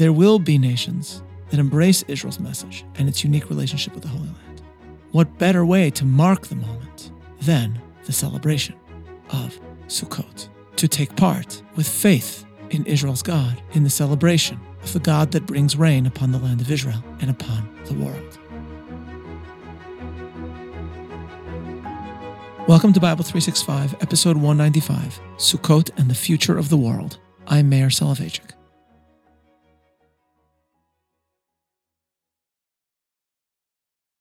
There will be nations that embrace Israel's message and its unique relationship with the Holy Land. What better way to mark the moment than the celebration of Sukkot? To take part with faith in Israel's God in the celebration of the God that brings rain upon the land of Israel and upon the world. Welcome to Bible 365, episode 195 Sukkot and the Future of the World. I'm Meir Soloveichik.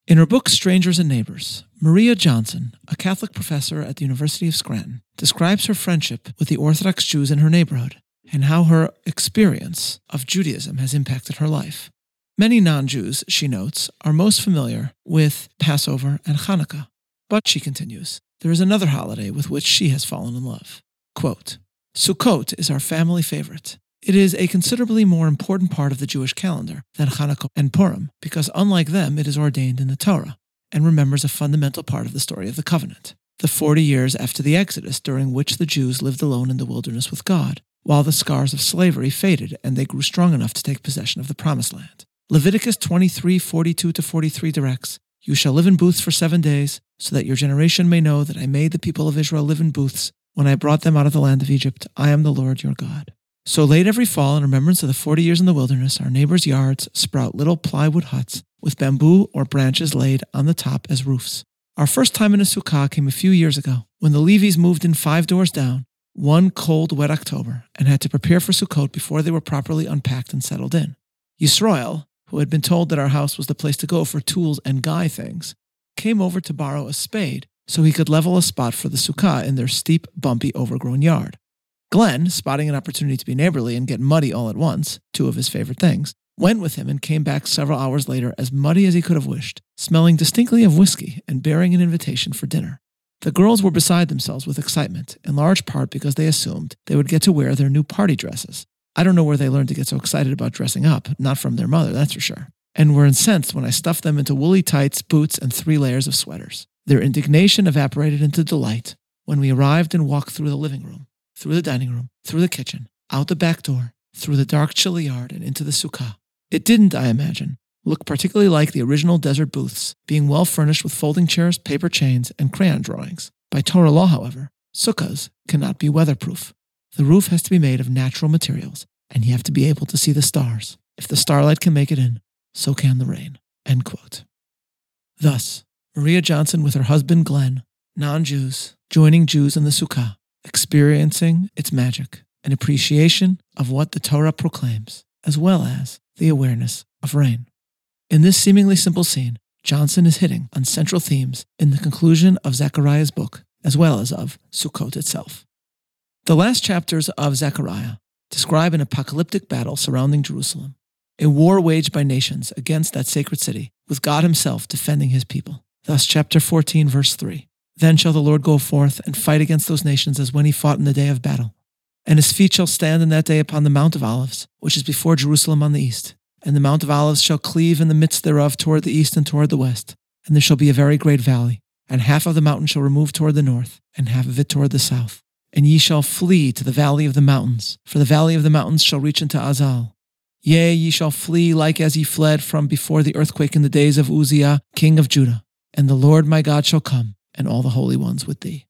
In her book Strangers and Neighbors, Maria Johnson, a Catholic professor at the University of Scranton, describes her friendship with the Orthodox Jews in her neighborhood and how her experience of Judaism has impacted her life. Many non Jews, she notes, are most familiar with Passover and Hanukkah. But, she continues, there is another holiday with which she has fallen in love. Quote, Sukkot is our family favorite. It is a considerably more important part of the Jewish calendar than Hanukkah and Purim because, unlike them, it is ordained in the Torah and remembers a fundamental part of the story of the covenant the 40 years after the Exodus, during which the Jews lived alone in the wilderness with God, while the scars of slavery faded and they grew strong enough to take possession of the Promised Land. Leviticus 23 42 43 directs, You shall live in booths for seven days, so that your generation may know that I made the people of Israel live in booths when I brought them out of the land of Egypt. I am the Lord your God. So late every fall, in remembrance of the forty years in the wilderness, our neighbors' yards sprout little plywood huts with bamboo or branches laid on the top as roofs. Our first time in a sukkah came a few years ago when the Levies moved in five doors down, one cold, wet October, and had to prepare for Sukkot before they were properly unpacked and settled in. Yisrael, who had been told that our house was the place to go for tools and guy things, came over to borrow a spade so he could level a spot for the sukkah in their steep, bumpy, overgrown yard. Glenn, spotting an opportunity to be neighborly and get muddy all at once, two of his favorite things, went with him and came back several hours later as muddy as he could have wished, smelling distinctly of whiskey and bearing an invitation for dinner. The girls were beside themselves with excitement, in large part because they assumed they would get to wear their new party dresses. I don't know where they learned to get so excited about dressing up, not from their mother, that's for sure, and were incensed when I stuffed them into woolly tights, boots, and three layers of sweaters. Their indignation evaporated into delight when we arrived and walked through the living room through the dining room, through the kitchen, out the back door, through the dark, chilly yard, and into the sukkah. It didn't, I imagine, look particularly like the original desert booths, being well furnished with folding chairs, paper chains, and crayon drawings. By Torah law, however, sukkahs cannot be weatherproof. The roof has to be made of natural materials, and you have to be able to see the stars. If the starlight can make it in, so can the rain. Thus, Maria Johnson with her husband Glenn, non Jews, joining Jews in the sukkah, experiencing its magic, an appreciation of what the Torah proclaims, as well as the awareness of rain. In this seemingly simple scene, Johnson is hitting on central themes in the conclusion of Zechariah's book, as well as of Sukkot itself. The last chapters of Zechariah describe an apocalyptic battle surrounding Jerusalem, a war waged by nations against that sacred city, with God Himself defending His people. Thus, chapter 14, verse 3 then shall the Lord go forth and fight against those nations as when he fought in the day of battle. And his feet shall stand in that day upon the Mount of Olives, which is before Jerusalem on the east. And the Mount of Olives shall cleave in the midst thereof toward the east and toward the west. And there shall be a very great valley. And half of the mountain shall remove toward the north, and half of it toward the south. And ye shall flee to the valley of the mountains, for the valley of the mountains shall reach unto Azal. Yea, ye shall flee like as ye fled from before the earthquake in the days of Uzziah, king of Judah. And the Lord my God shall come and all the holy ones with thee.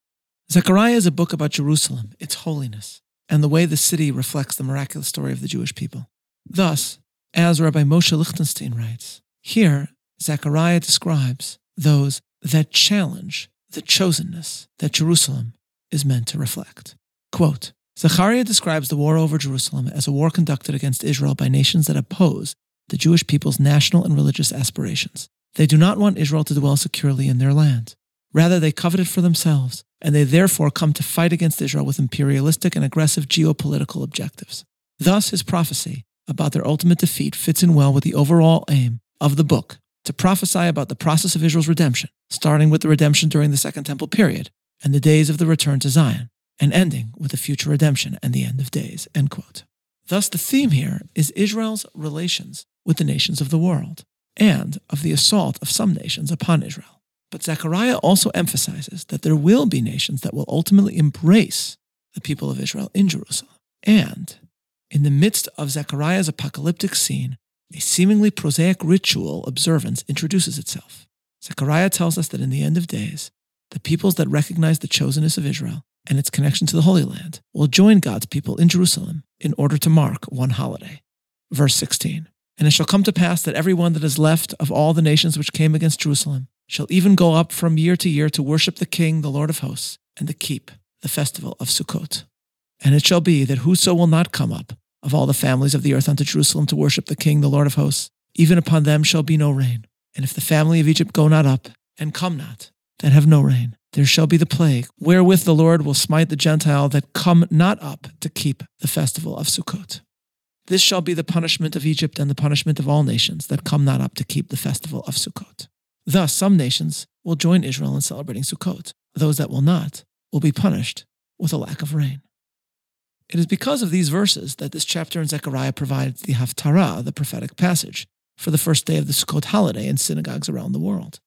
Zechariah is a book about Jerusalem, its holiness, and the way the city reflects the miraculous story of the Jewish people. Thus, as Rabbi Moshe Lichtenstein writes, here Zechariah describes those that challenge the chosenness that Jerusalem is meant to reflect. Quote, Zechariah describes the war over Jerusalem as a war conducted against Israel by nations that oppose the Jewish people's national and religious aspirations. They do not want Israel to dwell securely in their land. Rather, they covet it for themselves, and they therefore come to fight against Israel with imperialistic and aggressive geopolitical objectives. Thus, his prophecy about their ultimate defeat fits in well with the overall aim of the book to prophesy about the process of Israel's redemption, starting with the redemption during the Second Temple period and the days of the return to Zion, and ending with the future redemption and the end of days. End quote. Thus, the theme here is Israel's relations with the nations of the world and of the assault of some nations upon Israel. But Zechariah also emphasizes that there will be nations that will ultimately embrace the people of Israel in Jerusalem. And In the midst of Zechariah's apocalyptic scene, a seemingly prosaic ritual observance introduces itself. Zechariah tells us that in the end of days, the peoples that recognize the chosenness of Israel and its connection to the Holy Land will join God's people in Jerusalem in order to mark one holiday. Verse 16 And it shall come to pass that every one that is left of all the nations which came against Jerusalem shall even go up from year to year to worship the King, the Lord of hosts, and to keep the festival of Sukkot. And it shall be that whoso will not come up of all the families of the earth unto Jerusalem to worship the King, the Lord of hosts, even upon them shall be no rain. And if the family of Egypt go not up, and come not, that have no rain, there shall be the plague, wherewith the Lord will smite the Gentile that come not up to keep the festival of Sukkot. This shall be the punishment of Egypt and the punishment of all nations that come not up to keep the festival of Sukkot. Thus, some nations will join Israel in celebrating Sukkot. Those that will not will be punished with a lack of rain. It is because of these verses that this chapter in Zechariah provides the Haftarah, the prophetic passage, for the first day of the Sukkot holiday in synagogues around the world.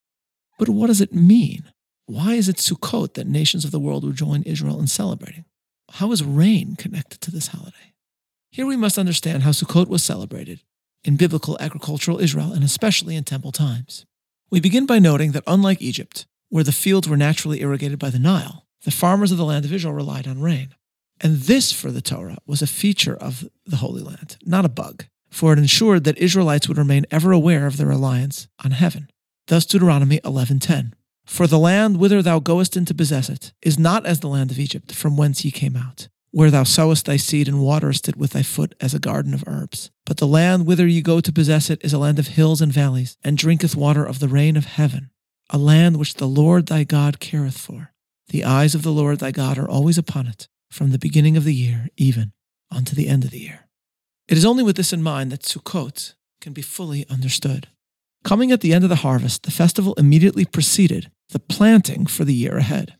But what does it mean? Why is it Sukkot that nations of the world would join Israel in celebrating? How is rain connected to this holiday? Here we must understand how Sukkot was celebrated in biblical agricultural Israel and especially in temple times. We begin by noting that unlike Egypt, where the fields were naturally irrigated by the Nile, the farmers of the land of Israel relied on rain. And this, for the Torah, was a feature of the Holy Land, not a bug, for it ensured that Israelites would remain ever aware of their reliance on heaven. Thus Deuteronomy 11:10. For the land whither thou goest in to possess it is not as the land of Egypt, from whence ye came out, where thou sowest thy seed and waterest it with thy foot as a garden of herbs. But the land whither ye go to possess it is a land of hills and valleys, and drinketh water of the rain of heaven, a land which the Lord thy God careth for. The eyes of the Lord thy God are always upon it, from the beginning of the year even unto the end of the year. It is only with this in mind that Sukkot can be fully understood. Coming at the end of the harvest, the festival immediately preceded the planting for the year ahead.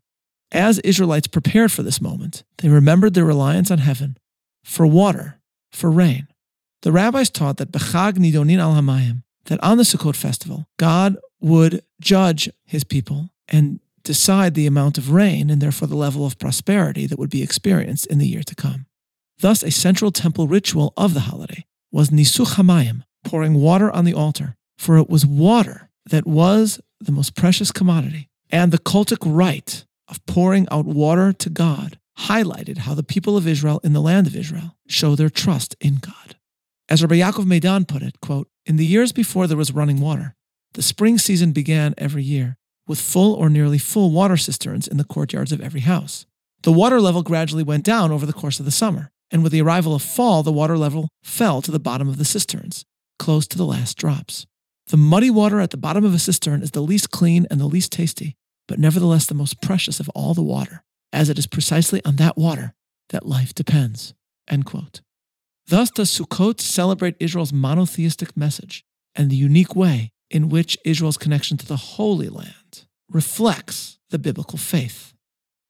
As Israelites prepared for this moment, they remembered their reliance on heaven for water, for rain. The rabbis taught that Bechag Nidonin al Hamayim, that on the Sukkot festival, God would judge his people and decide the amount of rain and therefore the level of prosperity that would be experienced in the year to come. Thus, a central temple ritual of the holiday was Nisuch Hamayim, pouring water on the altar, for it was water that was the most precious commodity. And the cultic rite of pouring out water to God highlighted how the people of Israel in the land of Israel show their trust in God. As Rabbi Yaakov Meidan put it, quote, in the years before there was running water, the spring season began every year with full or nearly full water cisterns in the courtyards of every house. The water level gradually went down over the course of the summer, and with the arrival of fall, the water level fell to the bottom of the cisterns, close to the last drops. The muddy water at the bottom of a cistern is the least clean and the least tasty, but nevertheless the most precious of all the water, as it is precisely on that water that life depends. Thus does Sukkot celebrate Israel's monotheistic message and the unique way in which Israel's connection to the Holy Land reflects the biblical faith.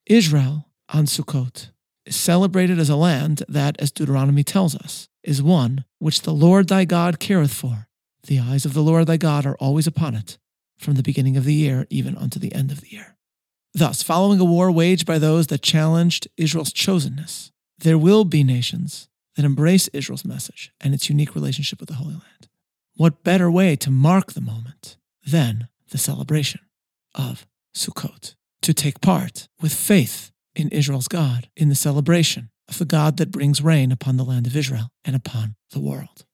Israel on Sukkot is celebrated as a land that, as Deuteronomy tells us, is one which the Lord thy God careth for. The eyes of the Lord thy God are always upon it, from the beginning of the year even unto the end of the year. Thus, following a war waged by those that challenged Israel's chosenness, there will be nations that embrace Israel's message and its unique relationship with the Holy Land. What better way to mark the moment than the celebration of Sukkot? To take part with faith in Israel's God in the celebration of the God that brings rain upon the land of Israel and upon the world.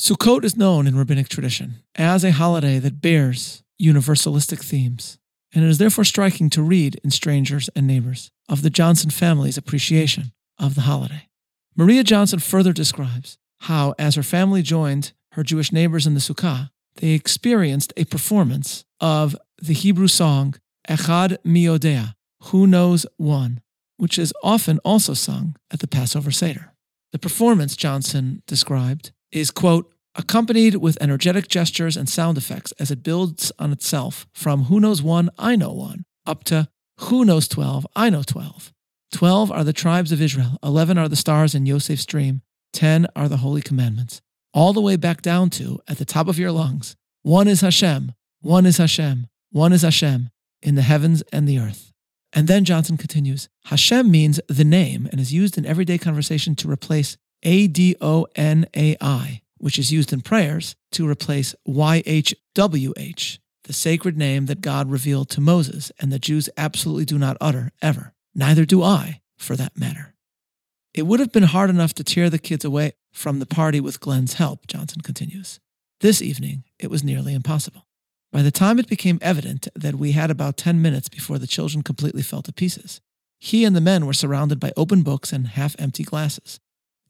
Sukkot is known in rabbinic tradition as a holiday that bears universalistic themes, and it is therefore striking to read in Strangers and Neighbors of the Johnson family's appreciation of the holiday. Maria Johnson further describes how, as her family joined her Jewish neighbors in the Sukkah, they experienced a performance of the Hebrew song Echad Mi Yodea, who Knows One, which is often also sung at the Passover Seder. The performance, Johnson described, is, quote, accompanied with energetic gestures and sound effects as it builds on itself from Who Knows One, I Know One, up to Who Knows Twelve, I Know Twelve. Twelve are the tribes of Israel, eleven are the stars in Yosef's dream, ten are the holy commandments. All the way back down to, at the top of your lungs, one is Hashem, one is Hashem, one is Hashem, in the heavens and the earth. And then Johnson continues Hashem means the name and is used in everyday conversation to replace A D O N A I, which is used in prayers to replace YHWH, the sacred name that God revealed to Moses and the Jews absolutely do not utter ever. Neither do I, for that matter. It would have been hard enough to tear the kids away from the party with Glenn's help, Johnson continues. This evening, it was nearly impossible. By the time it became evident that we had about 10 minutes before the children completely fell to pieces, he and the men were surrounded by open books and half empty glasses,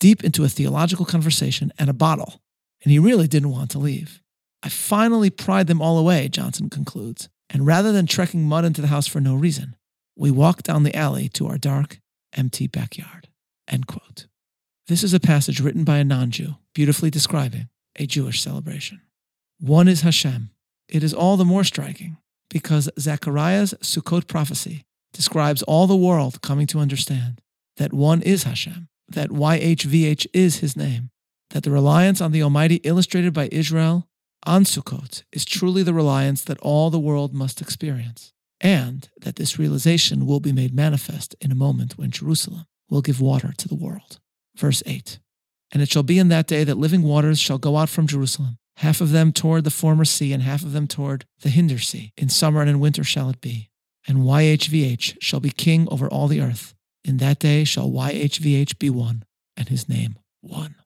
deep into a theological conversation and a bottle, and he really didn't want to leave. I finally pried them all away, Johnson concludes, and rather than trekking mud into the house for no reason, we walked down the alley to our dark, empty backyard. End quote. This is a passage written by a non Jew, beautifully describing a Jewish celebration. One is Hashem. It is all the more striking because Zechariah's Sukkot prophecy describes all the world coming to understand that one is Hashem, that YHVH is his name, that the reliance on the Almighty illustrated by Israel on Sukkot is truly the reliance that all the world must experience, and that this realization will be made manifest in a moment when Jerusalem will give water to the world. Verse 8 And it shall be in that day that living waters shall go out from Jerusalem, half of them toward the former sea, and half of them toward the hinder sea. In summer and in winter shall it be. And YHVH shall be king over all the earth. In that day shall YHVH be one, and his name one.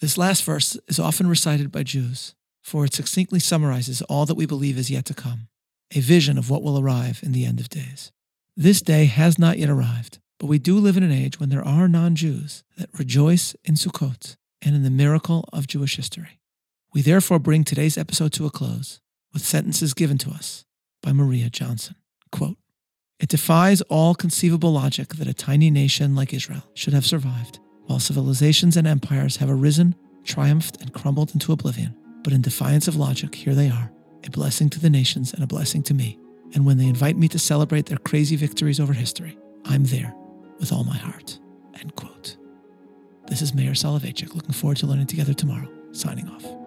This last verse is often recited by Jews, for it succinctly summarizes all that we believe is yet to come, a vision of what will arrive in the end of days. This day has not yet arrived, but we do live in an age when there are non Jews that rejoice in Sukkot and in the miracle of Jewish history. We therefore bring today's episode to a close with sentences given to us by Maria Johnson. Quote, it defies all conceivable logic that a tiny nation like Israel should have survived, while civilizations and empires have arisen, triumphed, and crumbled into oblivion. But in defiance of logic, here they are, a blessing to the nations and a blessing to me. And when they invite me to celebrate their crazy victories over history, I'm there with all my heart. End quote. This is Meir Soloveichik, looking forward to learning together tomorrow, signing off.